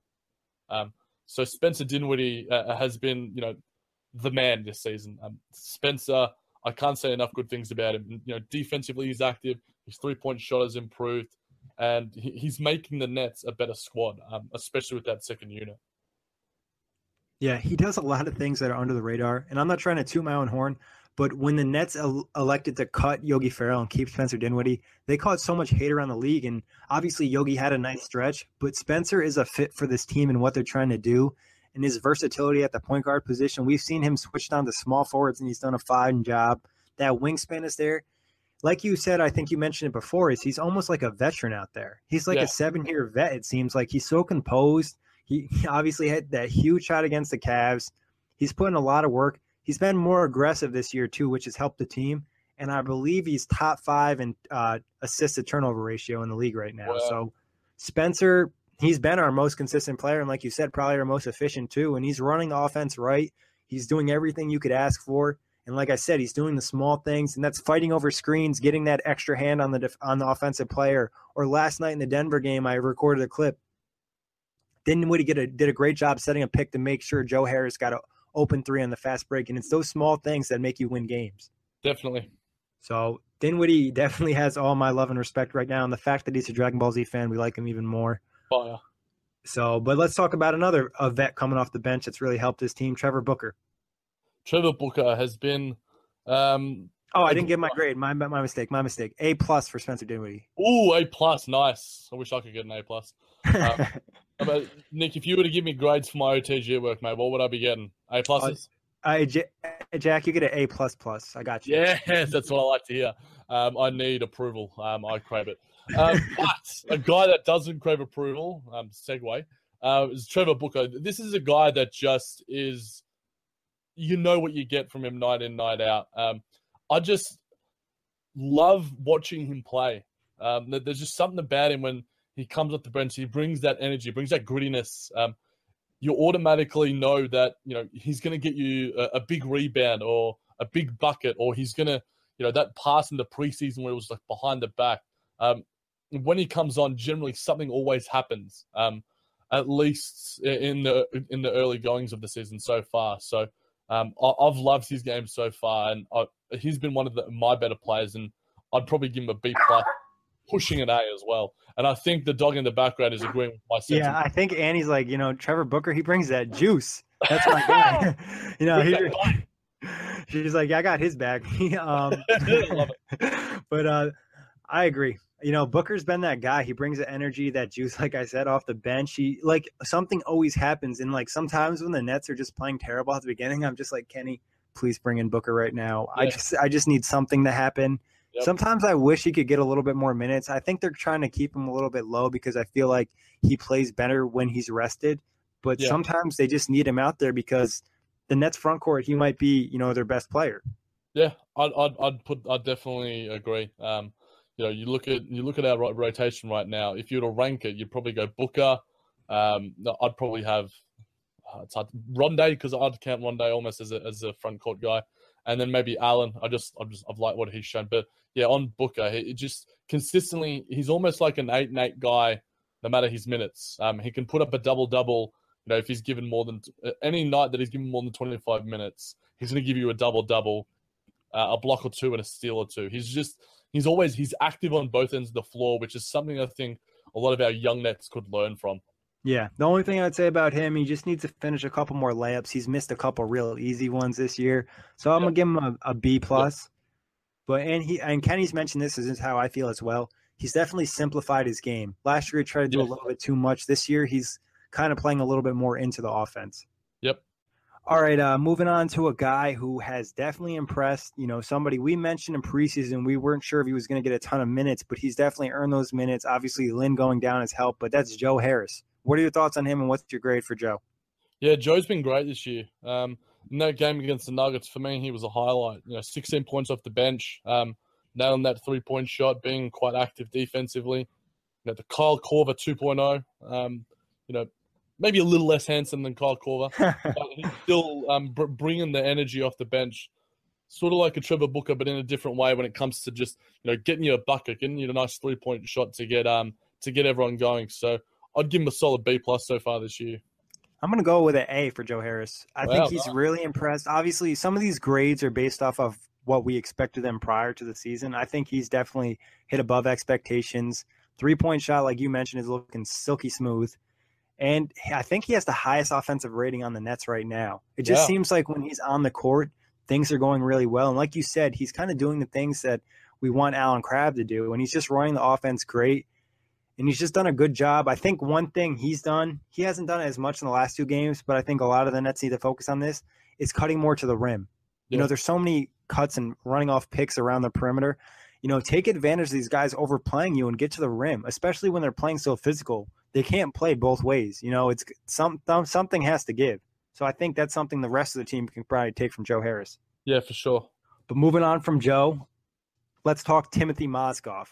Um, so Spencer Dinwiddie uh, uh, has been you know the man this season. Um, Spencer, I can't say enough good things about him. You know, defensively he's active. His three point shot has improved, and he, he's making the Nets a better squad, um, especially with that second unit. Yeah, he does a lot of things that are under the radar, and I'm not trying to toot my own horn, but when the Nets el- elected to cut Yogi Ferrell and keep Spencer Dinwiddie, they caught so much hate around the league. And obviously, Yogi had a nice stretch, but Spencer is a fit for this team and what they're trying to do. And his versatility at the point guard position, we've seen him switch down to small forwards, and he's done a fine job. That wingspan is there. Like you said, I think you mentioned it before, is he's almost like a veteran out there. He's like yeah. a seven-year vet. It seems like he's so composed. He, he obviously had that huge shot against the Cavs. He's putting a lot of work he's been more aggressive this year too, which has helped the team. And I believe he's top five in uh, assist to turnover ratio in the league right now. Wow. So Spencer, he's been our most consistent player, and like you said, probably our most efficient too. And he's running the offense right. He's doing everything you could ask for. And like I said, he's doing the small things, and that's fighting over screens, getting that extra hand on the def- on the offensive player. Or last night in the Denver game, I recorded a clip. Dinwiddie get a, did a great job setting a pick to make sure Joe Harris got a open three on the fast break. And it's those small things that make you win games. Definitely. So Dinwiddie definitely has all my love and respect right now. And the fact that he's a Dragon Ball Z fan, we like him even more. Fire. So, but let's talk about another a vet coming off the bench that's really helped his team, Trevor Booker. Trevor Booker has been. Um, oh, I didn't get my grade. My my mistake. My mistake. A plus for Spencer Dinwiddie. Oh, A plus. Nice. I wish I could get an A plus. Uh, But Nick, if you were to give me grades for my OTG work, mate, what would I be getting? A pluses? Uh, Jack, you get an A plus plus. I got you. Yes, that's what I like to hear. Um, I need approval. Um, I crave it. Um, but a guy that doesn't crave approval, um, segue, uh, is Trevor Booker. This is a guy that just is, you know what you get from him night in, night out. Um, I just love watching him play. Um, there's just something about him when he comes off the bench. He brings that energy, brings that grittiness. Um, you automatically know that you know he's going to get you a, a, big rebound or a big bucket, or he's going to you know that pass in the preseason where it was like behind the back. Um, when he comes on, generally something always happens. Um, at least in the in the early goings of the season so far. So um, I, have loved his game so far, and I, he's been one of the, my better players. And I'd probably give him a B plus, pushing an A as well. And I think the dog in the background is agreeing with my sentiment. Yeah, I think Annie's like, you know, Trevor Booker, he brings that juice. That's my guy. you know, he, she's like, yeah, I got his back. um, but uh, I agree. You know, Booker's been that guy. He brings the energy, that juice, like I said, off the bench. He like something always happens. And like sometimes when the Nets are just playing terrible at the beginning, I'm just like, Kenny, please bring in Booker right now. Yeah. I just I just need something to happen. Yep. Sometimes I wish he could get a little bit more minutes. I think they're trying to keep him a little bit low because I feel like he plays better when he's rested. But yeah. sometimes they just need him out there because the Nets front court, he might be, you know, their best player. Yeah, I'd, I'd, I'd put, I'd definitely agree. Um, you know, you look at you look at our rotation right now. If you were to rank it, you'd probably go Booker. Um, I'd probably have uh, it's hard, Rondae because I'd count Rondae almost as a as a front court guy, and then maybe Allen. I just I just I've liked what he's shown, but yeah, on Booker, he just consistently he's almost like an eight and eight guy, no matter his minutes. Um, he can put up a double double. You know, if he's given more than uh, any night that he's given more than twenty five minutes, he's going to give you a double double, uh, a block or two, and a steal or two. He's just he's always he's active on both ends of the floor, which is something I think a lot of our young nets could learn from. Yeah, the only thing I'd say about him, he just needs to finish a couple more layups. He's missed a couple real easy ones this year, so I'm yep. gonna give him a, a B plus. Yep. But and he and Kenny's mentioned this, this is how I feel as well. He's definitely simplified his game. Last year he tried to do a little bit too much. This year he's kind of playing a little bit more into the offense. Yep. All right, uh, moving on to a guy who has definitely impressed. You know, somebody we mentioned in preseason, we weren't sure if he was going to get a ton of minutes, but he's definitely earned those minutes. Obviously, Lin going down has helped, but that's Joe Harris. What are your thoughts on him, and what's your grade for Joe? Yeah, Joe's been great this year. Um, in that game against the Nuggets, for me, he was a highlight. You know, 16 points off the bench, um, nailing that three point shot, being quite active defensively. You know, the Kyle Korver 2.0, um, you know, maybe a little less handsome than Kyle Korver, but he's still um, br- bringing the energy off the bench. Sort of like a Trevor Booker, but in a different way when it comes to just you know getting you a bucket, getting you a nice three point shot to get um to get everyone going. So I'd give him a solid B plus so far this year. I'm going to go with an A for Joe Harris. I wow, think he's wow. really impressed. Obviously, some of these grades are based off of what we expected them prior to the season. I think he's definitely hit above expectations. Three point shot, like you mentioned, is looking silky smooth. And I think he has the highest offensive rating on the Nets right now. It just yeah. seems like when he's on the court, things are going really well. And like you said, he's kind of doing the things that we want Allen Crabbe to do. And he's just running the offense great and he's just done a good job. I think one thing he's done, he hasn't done as much in the last two games, but I think a lot of the Nets need to focus on this, is cutting more to the rim. Yeah. You know, there's so many cuts and running off picks around the perimeter. You know, take advantage of these guys overplaying you and get to the rim, especially when they're playing so physical. They can't play both ways. You know, it's some something has to give. So I think that's something the rest of the team can probably take from Joe Harris. Yeah, for sure. But moving on from Joe, let's talk Timofey Mozgov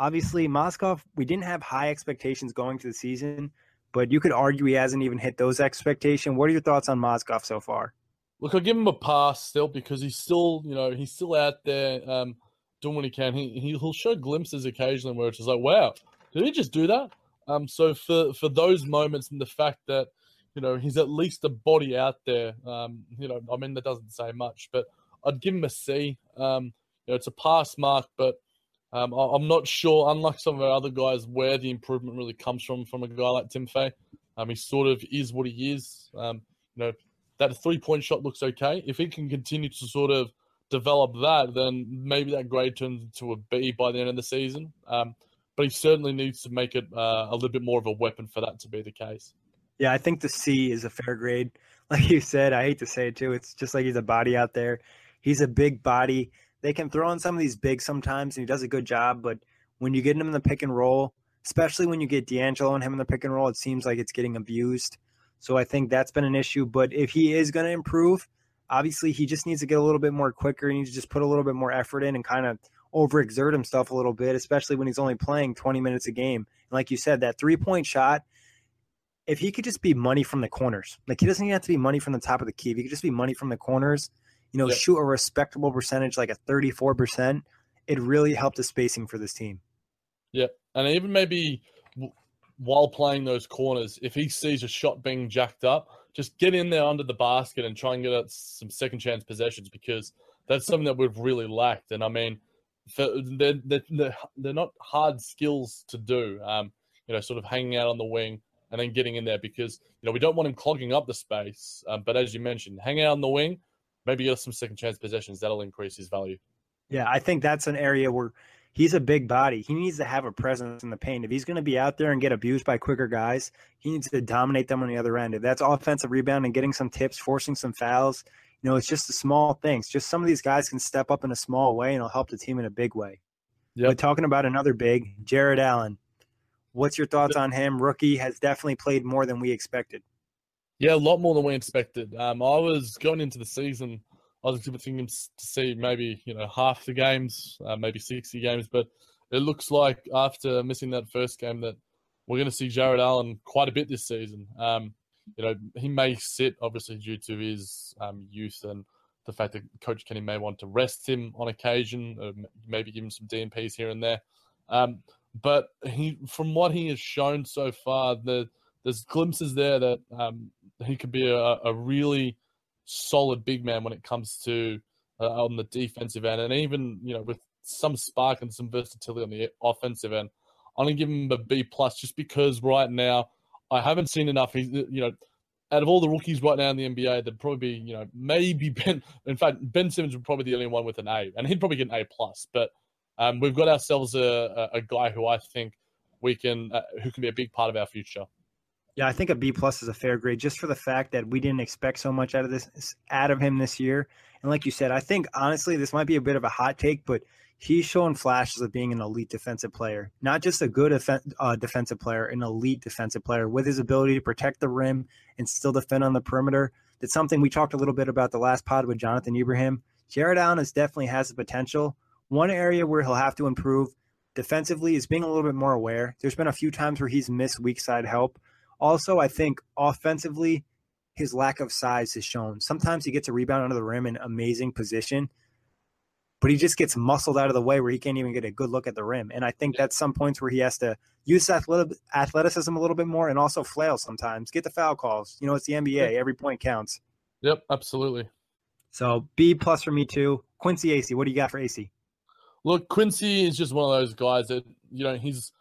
obviously Mozgov, we didn't have high expectations going to the season, but you could argue he hasn't even hit those expectations. What are your thoughts on Mozgov so far? Look, I'll give him a pass still because he's still, you know, he's still out there um, doing what he can. He, he'll show glimpses occasionally where it's just like, wow, did he just do that? Um, so for for those moments and the fact that you know he's at least a body out there, um, you know, I mean that doesn't say much, but I'd give him a C. Um, you know, it's a pass mark, but um, I, am not sure, unlike some of our other guys, where the improvement really comes from from a guy like Timofey. Um, he sort of is what he is. Um, you know, that three point shot looks okay. If he can continue to sort of develop that, then maybe that grade turns into a B by the end of the season. Um, but he certainly needs to make it uh, a little bit more of a weapon for that to be the case. Yeah, I think the C is a fair grade. Like you said, I hate to say it too. It's just like he's a body out there. He's a big body they can throw in some of these big sometimes, and he does a good job. But when you get him in the pick and roll, especially when you get D'Angelo and him in the pick and roll, it seems like it's getting abused. So I think that's been an issue. But if he is going to improve, obviously he just needs to get a little bit more quicker. He needs to just put a little bit more effort in and kind of overexert himself a little bit, especially when he's only playing 20 minutes a game. And like you said, that three point shot, if he could just be money from the corners, like he doesn't even have to be money from the top of the key. If he could just be money from the corners, you know, Yeah. shoot a respectable percentage, like a 34%, it really helped the spacing for this team. Yeah. And even maybe while playing those corners, if he sees a shot being jacked up, just get in there under the basket and try and get us some second chance possessions because that's something that we've really lacked. And I mean, they're, they're they're not hard skills to do. Um, you know, sort of hanging out on the wing and then getting in there because you know we don't want him clogging up the space. Um, but as you mentioned, hang out on the wing, maybe get some second chance possessions. That'll increase his value. Yeah, I think that's an area where he's a big body. He needs to have a presence in the paint. If he's going to be out there and get abused by quicker guys, he needs to dominate them on the other end. If that's offensive rebound and getting some tips, forcing some fouls, you know, it's just the small things. Just some of these guys can step up in a small way and it'll help the team in a big way. Yep. But talking about another big, Jarrett Allen. What's your thoughts on him? Rookie has definitely played more than we expected. Yeah, a lot more than we expected. Um, I was going into the season, I was expecting him to see maybe you know half the games, uh, maybe sixty games, but it looks like after missing that first game that we're going to see Jarrett Allen quite a bit this season. Um, you know, he may sit obviously due to his um, youth and the fact that Coach Kenny may want to rest him on occasion, or maybe give him some DNPs here and there. Um, but he, from what he has shown so far, the there's glimpses there that um, he could be a, a really solid big man when it comes to uh, on the defensive end, and even you know with some spark and some versatility on the offensive end. I'm gonna give him a B plus just because right now I haven't seen enough. He's you know out of all the rookies right now in the NBA, there'd probably be you know maybe Ben. In fact, Ben Simmons would probably be the only one with an A, and he'd probably get an A plus. But um, we've got ourselves a, a, a guy who I think we can uh, who can be a big part of our future. Yeah, I think a B plus is a fair grade just for the fact that we didn't expect so much out of this out of him this year. And like you said, I think honestly this might be a bit of a hot take, but he's showing flashes of being an elite defensive player, not just a good uh, defensive player, an elite defensive player with his ability to protect the rim and still defend on the perimeter. That's something we talked a little bit about the last pod with Jonathan Ibrahim. Jarrett Allen is definitely has the potential. One area where he'll have to improve defensively is being a little bit more aware. There's been a few times where he's missed weak side help. Also, I think offensively, his lack of size is shown. Sometimes he gets a rebound under the rim in amazing position, but he just gets muscled out of the way where he can't even get a good look at the rim. And I think that's some points where he has to use athleticism a little bit more and also flail sometimes, get the foul calls. You know, it's the NBA, every point counts. Yep, absolutely. So B plus for me too. Quincy Acy, what do you got for Acy? Look, Quincy is just one of those guys that you know he's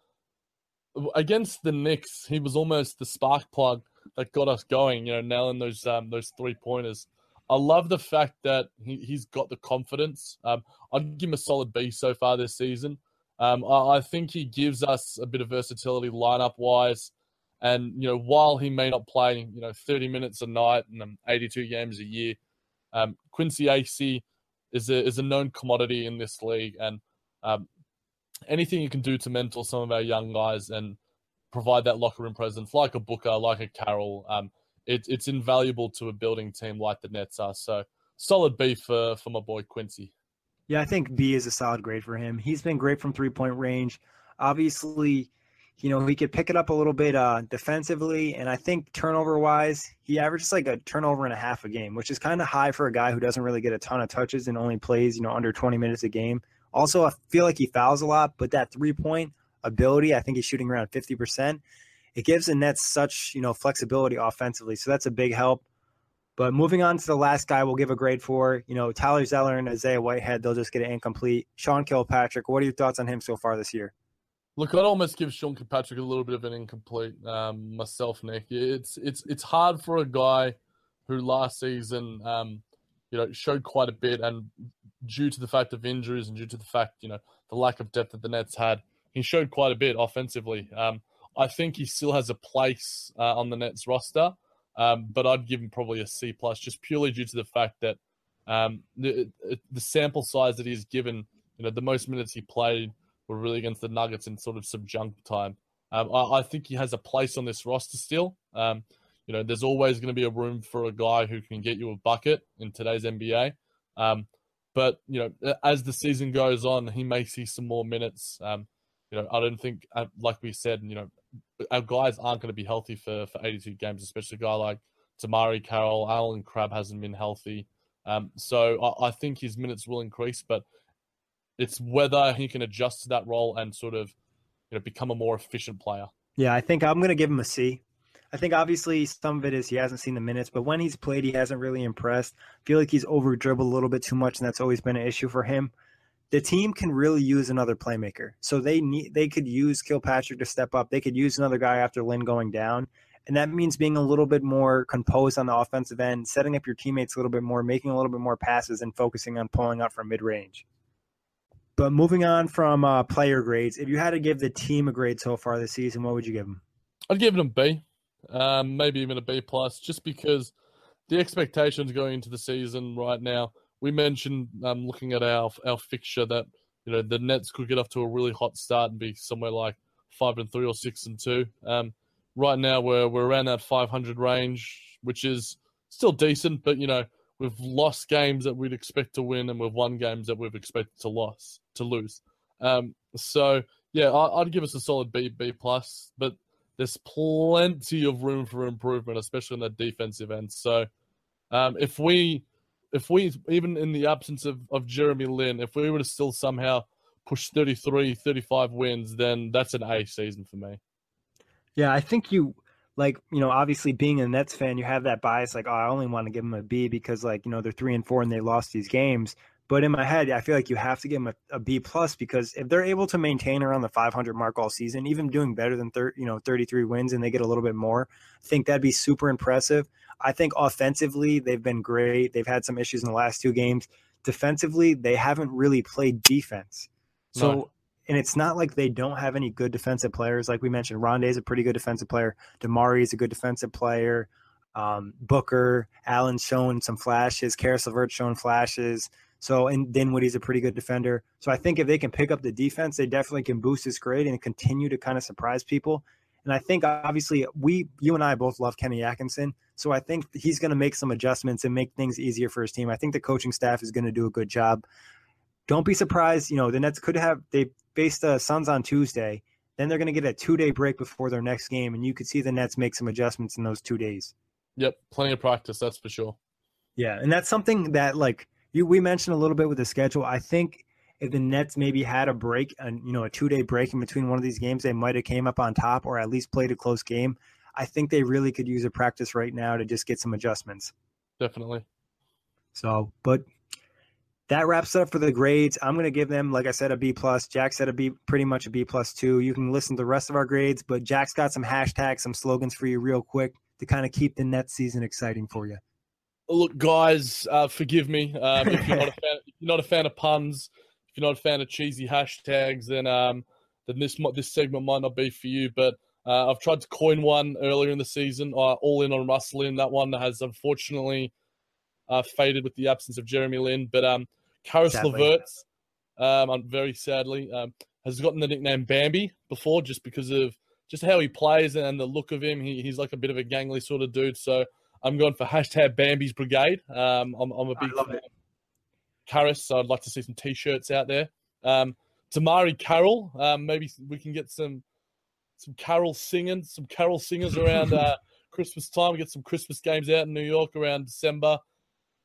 against the Knicks. He was almost the spark plug that got us going. You know, nailing those um, those three pointers. I love the fact that he, he's got the confidence. Um, I'd give him a solid B so far this season. Um, I, I think he gives us a bit of versatility lineup wise. And you know, while he may not play, you know, 30 minutes a night and um, 82 games a year, um, Quincy Acy is a is a known commodity in this league, and um, anything you can do to mentor some of our young guys and provide that locker room presence, like a Booker, like a Carroll, um, it, it's invaluable to a building team like the Nets are. So solid B for for my boy Quincy. Yeah, I think B is a solid grade for him. He's been great from three point range. Obviously, you know, he could pick it up a little bit uh, defensively. And I think turnover wise, he averages like a turnover and a half a game, which is kind of high for a guy who doesn't really get a ton of touches and only plays, you know, under 20 minutes a game. Also, I feel like he fouls a lot, but that three point ability, I think he's shooting around 50%. It gives the Nets such, you know, flexibility offensively. So that's a big help. But moving on to the last guy, we'll give a grade for. You know, Tyler Zeller and Isaiah Whitehead, they'll just get an incomplete. Sean Kilpatrick, what are your thoughts on him so far this year? Look, I'd almost give Sean Kilpatrick a little bit of an incomplete um, myself, Nick. It's it's it's hard for a guy who last season, um, you know, showed quite a bit, and due to the fact of injuries and due to the fact, you know, the lack of depth that the Nets had, he showed quite a bit offensively. Um, I think he still has a place uh, on the Nets roster, um, but I'd give him probably a C plus, just purely due to the fact that um, the the sample size that he's given, you know, the most minutes he played were really against the Nuggets in sort of subjunct time. Um, I, I, think he has a place on this roster still. Um, you know, there's always going to be a room for a guy who can get you a bucket in today's NBA. Um, but you know, as the season goes on, he may see some more minutes. Um, you know, I don't think, uh, like we said, you know, our guys aren't going to be healthy for, for 82 games, especially a guy like DeMarre Carroll. Allen Crabbe hasn't been healthy. Um, so I, I, think his minutes will increase, but it's whether he can adjust to that role and sort of, you know, become a more efficient player. Yeah, I think I'm going to give him a C. I think obviously some of it is he hasn't seen the minutes, but when he's played, he hasn't really impressed. I feel like he's over dribbled a little bit too much, and that's always been an issue for him the team can really use another playmaker. So they need they could use Kilpatrick to step up. They could use another guy after Lin going down. And that means being a little bit more composed on the offensive end, setting up your teammates a little bit more, making a little bit more passes, and focusing on pulling up from mid range. But moving on from uh, player grades, if you had to give the team a grade so far this season, what would you give them? I'd give them B, um, maybe even a B plus, just because the expectations going into the season right now we mentioned um, looking at our our fixture that you know the Nets could get off to a really hot start and be somewhere like five and three or six and two. Um, right now we're we're around that 500 range, which is still decent, but you know we've lost games that we'd expect to win and we've won games that we've expected to lose to lose. Um, so yeah, I, would give us a solid B B plus, but there's plenty of room for improvement, especially on the defensive end. So um, if we if we even in the absence of, of Jeremy Lin, if we were to still somehow push 33, 35 wins, then that's an A season for me. Yeah, I think you like, you know, obviously being a Nets fan, you have that bias like, oh, I only want to give them a B because like, you know, they're three and four and they lost these games. But in my head, I feel like you have to give them a, a B plus because if they're able to maintain around the 500 mark all season, even doing better than thir- you know 33 wins and they get a little bit more, I think that'd be super impressive. I think offensively they've been great. They've had some issues in the last two games. Defensively, they haven't really played defense. So no. and it's not like they don't have any good defensive players. Like we mentioned, Rondae is a pretty good defensive player. DeMarre is a good defensive player. Um, Booker, Allen's shown some flashes. Caris LeVert's shown flashes. So, and Dinwiddie's a pretty good defender. So I think if they can pick up the defense, they definitely can boost his grade and continue to kind of surprise people. And I think obviously we, you and I both love Kenny Atkinson. So I think he's going to make some adjustments and make things easier for his team. I think the coaching staff is going to do a good job. Don't be surprised. You know, the Nets could have, they faced the Suns on Tuesday. Then they're going to get a two day break before their next game. And you could see the Nets make some adjustments in those two days. Yep. Plenty of practice. That's for sure. Yeah. And that's something that, like, you we mentioned a little bit with the schedule. I think if the Nets maybe had a break and you know a two day break in between one of these games, they might have came up on top or at least played a close game. I think they really could use a practice right now to just get some adjustments. Definitely. So, but that wraps up for the grades. I'm going to give them, like I said, a B plus. Jack said a B, pretty much a B plus two. You can listen to the rest of our grades, but Jack's got some hashtags, some slogans for you, real quick, to kind of keep the Nets season exciting for you look, guys, uh, forgive me um, if you're not a fan. If you're not a fan of puns, if you're not a fan of cheesy hashtags, then um, then this this segment might not be for you. But uh, I've tried to coin one earlier in the season. Uh, all in on Russell Lin. That one has unfortunately uh, faded with the absence of Jeremy Lin. But um, Caris LeVert, um, I'm very sadly, um, has gotten the nickname Bambi before just because of just how he plays and the look of him. He, he's like a bit of a gangly sort of dude. So I'm going for hashtag Bambi's Brigade. Um, I'm, I'm, a big fan so I'd like to see some t-shirts out there. Um, DeMarre Carroll, um, maybe we can get some some carol singing, some carol singers around uh, Christmas time. We get some Christmas games out in New York around December.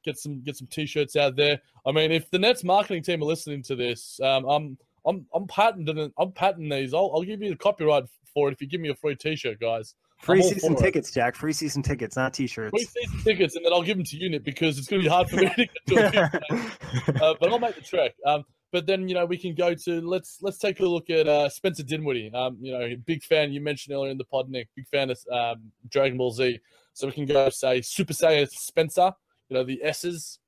Get some get some t-shirts out there. I mean, if the Nets marketing team are listening to this, um, I'm I'm I'm patenting I'm patenting these. I'll, I'll give you the copyright for it if you give me a free t-shirt, guys. Free season tickets, Jack. Free season tickets, not T-shirts. Free season tickets, and then I'll give them to Unit because it's going to be hard for me to get to a uh, But I'll make the trek. Um, but then you know we can go to let's let's take a look at uh, Spencer Dinwiddie. Um, you know, big fan. You mentioned earlier in the pod, Nick. Big fan of um, Dragon Ball Z. So we can go say Super Saiyan Spencer. You know the S's.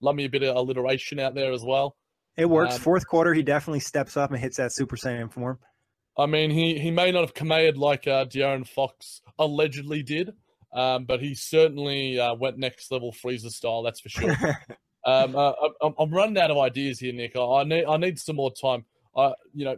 Love me a bit of alliteration out there as well. It works. Um, Fourth quarter, he definitely steps up and hits that Super Saiyan form. I mean, he, he may not have commanded like uh, De'Aaron Fox allegedly did, um, but he certainly uh, went next level Frieza style. That's for sure. um, uh, I'm, I'm, running out of ideas here, Nick. I need I need some more time. Uh, you know,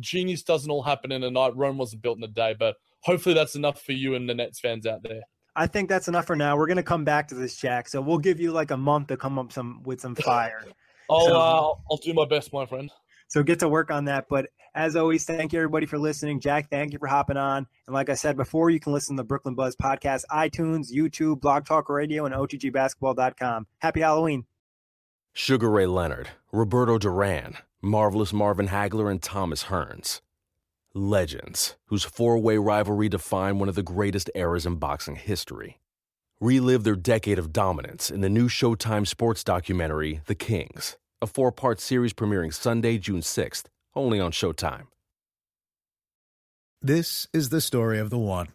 genius doesn't all happen in a night. Rome wasn't built in a day, but hopefully that's enough for you and the Nets fans out there. I think that's enough for now. We're gonna come back to this, Jack. So we'll give you like a month to come up some with some fire. I'll so, uh, I'll do my best, my friend. So get to work on that. But as always, thank you everybody for listening. Jack, thank you for hopping on. And like I said before, you can listen to the Brooklyn Buzz podcast, iTunes, YouTube, Blog Talk Radio, and OTGBasketball.com. Happy Halloween. Sugar Ray Leonard, Roberto Duran, Marvelous Marvin Hagler, and Thomas Hearns. Legends, whose four way rivalry defined one of the greatest eras in boxing history. Relive their decade of dominance in the new Showtime sports documentary, The Kings, a four part series premiering Sunday, June 6th, only on Showtime. This is the story of the one.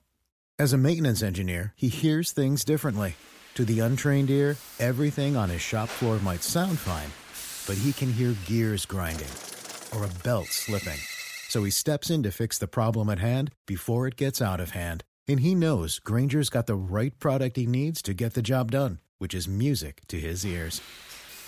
As a maintenance engineer, he hears things differently. To the untrained ear, everything on his shop floor might sound fine, but he can hear gears grinding or a belt slipping. So he steps in to fix the problem at hand before it gets out of hand. And he knows Grainger's got the right product he needs to get the job done, which is music to his ears.